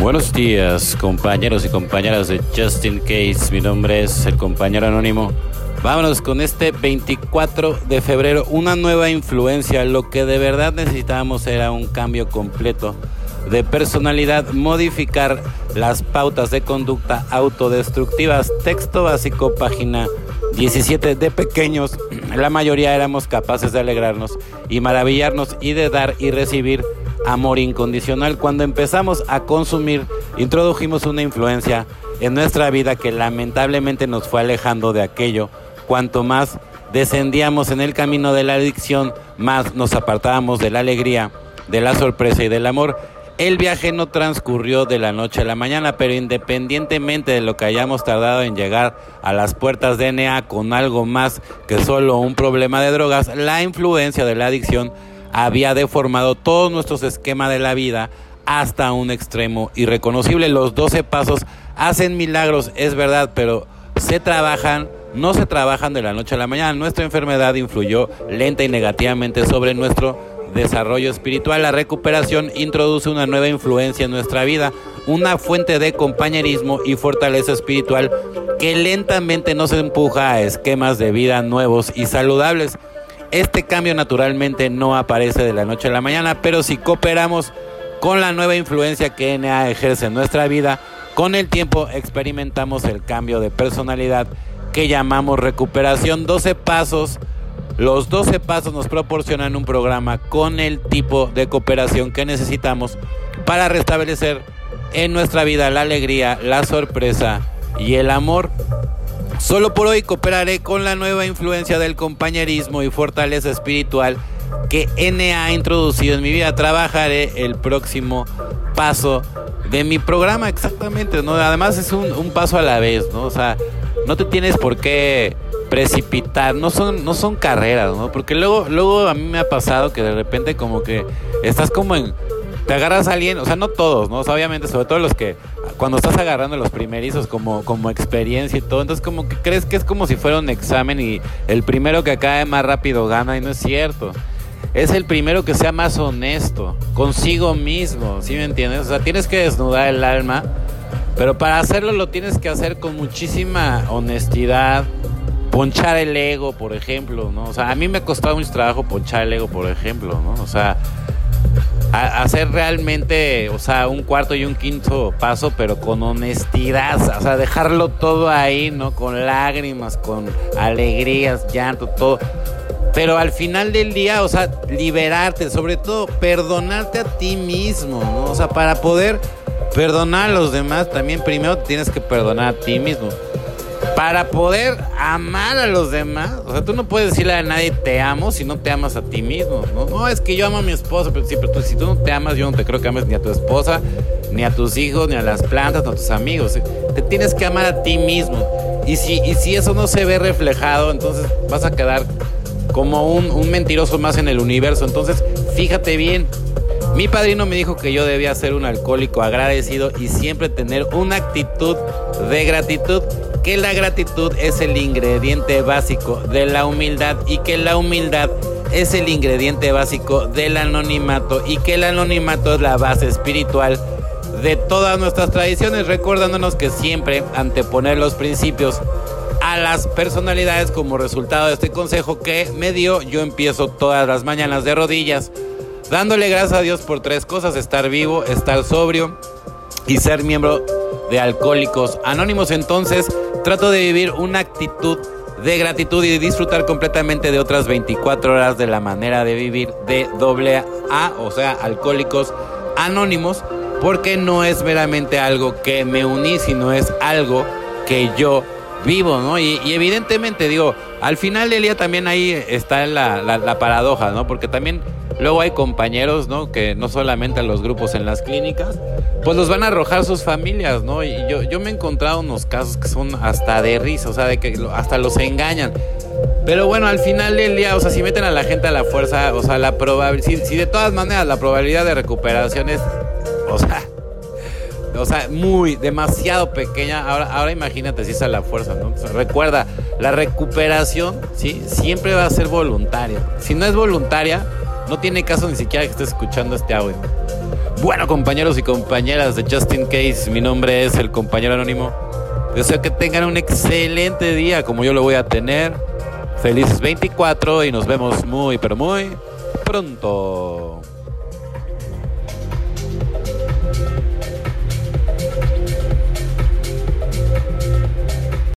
Buenos días, compañeros y compañeras de Justin Case. Mi nombre es el compañero anónimo. Vámonos con este 24 de febrero, una nueva influencia. Lo que de verdad necesitábamos era un cambio completo de personalidad, modificar las pautas de conducta autodestructivas. Texto básico, página 17 de pequeños. La mayoría éramos capaces de alegrarnos y maravillarnos y de dar y recibir amor incondicional. Cuando empezamos a consumir, introdujimos una influencia en nuestra vida que lamentablemente nos fue alejando de aquello. Cuanto más descendíamos en el camino de la adicción, más nos apartábamos de la alegría, de la sorpresa y del amor. El viaje no transcurrió de la noche a la mañana, pero independientemente de lo que hayamos tardado en llegar a las puertas de NA con algo más que solo un problema de drogas, la influencia de la adicción había deformado todo nuestro esquema de la vida hasta un extremo irreconocible. Los 12 pasos hacen milagros, es verdad, pero se trabajan, no se trabajan de la noche a la mañana. Nuestra enfermedad influyó lenta y negativamente sobre nuestro desarrollo espiritual. La recuperación introduce una nueva influencia en nuestra vida, una fuente de compañerismo y fortaleza espiritual que lentamente nos empuja a esquemas de vida nuevos y saludables. Este cambio naturalmente no aparece de la noche a la mañana, pero si cooperamos con la nueva influencia que NA ejerce en nuestra vida, con el tiempo experimentamos el cambio de personalidad que llamamos recuperación. 12 pasos. Los 12 pasos nos proporcionan un programa con el tipo de cooperación que necesitamos para restablecer en nuestra vida la alegría, la sorpresa y el amor. Solo por hoy cooperaré con la nueva influencia del compañerismo y fortaleza espiritual que N ha introducido en mi vida. Trabajaré el próximo paso de mi programa, exactamente, ¿no? Además es un, paso a la vez, ¿no? O sea, no te tienes por qué precipitar, no son, no son carreras, ¿no? Porque luego, luego a mí me ha pasado que de repente como que estás como en te agarras a alguien, o sea, no todos, ¿no? obviamente, sobre todo los que cuando estás agarrando los primerizos como, como experiencia y todo, entonces como que crees que es como si fuera un examen y el primero que acabe más rápido gana y no es cierto. Es el primero que sea más honesto consigo mismo, ¿sí me entiendes? O sea, tienes que desnudar el alma, pero para hacerlo lo tienes que hacer con muchísima honestidad, ponchar el ego, por ejemplo, ¿no? O sea, a mí me ha costado mucho trabajo ponchar el ego, por ejemplo, ¿no? O sea, hacer realmente, o sea, un cuarto y un quinto paso, pero con honestidad, o sea, dejarlo todo ahí, ¿no? Con lágrimas, con alegrías, llanto, todo. Pero al final del día, o sea, liberarte, sobre todo perdonarte a ti mismo, ¿no? O sea, para poder perdonar a los demás, también primero tienes que perdonar a ti mismo para poder amar a los demás. O sea, tú no puedes decirle a nadie te amo si no te amas a ti mismo. No, no es que yo amo a mi esposa, pero si tú no te amas, yo no te creo que ames ni a tu esposa, ni a tus hijos, ni a las plantas, ni a tus amigos. Te tienes que amar a ti mismo. Y si, y si eso no se ve reflejado, entonces vas a quedar como un, un mentiroso más en el universo. Entonces, fíjate bien. Mi padrino me dijo que yo debía ser un alcohólico agradecido y siempre tener una actitud de gratitud que la gratitud es el ingrediente básico de la humildad y que la humildad es el ingrediente básico del anonimato y que el anonimato es la base espiritual de todas nuestras tradiciones, recordándonos que siempre anteponer los principios a las personalidades como resultado de este consejo que me dio, yo empiezo todas las mañanas de rodillas, dándole gracias a Dios por tres cosas, estar vivo, estar sobrio y ser miembro de Alcohólicos Anónimos. Entonces, trato de vivir una actitud de gratitud y disfrutar completamente de otras 24 horas de la manera de vivir de doble A, o sea, Alcohólicos Anónimos, porque no es meramente algo que me uní, sino es algo que yo vivo, ¿no? Y, evidentemente, digo, al final del día también ahí está la, la paradoja, ¿no? Porque también Luego hay compañeros, ¿no? Que no solamente los grupos en las clínicas, pues los van a arrojar sus familias, ¿no? Y yo, yo me he encontrado unos casos que son hasta de risa, o sea, de que hasta los engañan. Pero bueno, al final del día, o sea, si meten a la gente a la fuerza, o sea, la probabilidad, si, de todas maneras la probabilidad de recuperación es, o sea, o sea, muy, demasiado pequeña. Ahora, imagínate si es a la fuerza, ¿no? Pues, recuerda, la recuperación, ¿sí? Siempre va a ser voluntaria. Si no es voluntaria, no tiene caso ni siquiera que estés escuchando este audio. Bueno, compañeros y compañeras de Justin Case, mi nombre es el compañero anónimo. Deseo que tengan un excelente día como yo lo voy a tener. Felices 24 y nos vemos muy, pero muy pronto.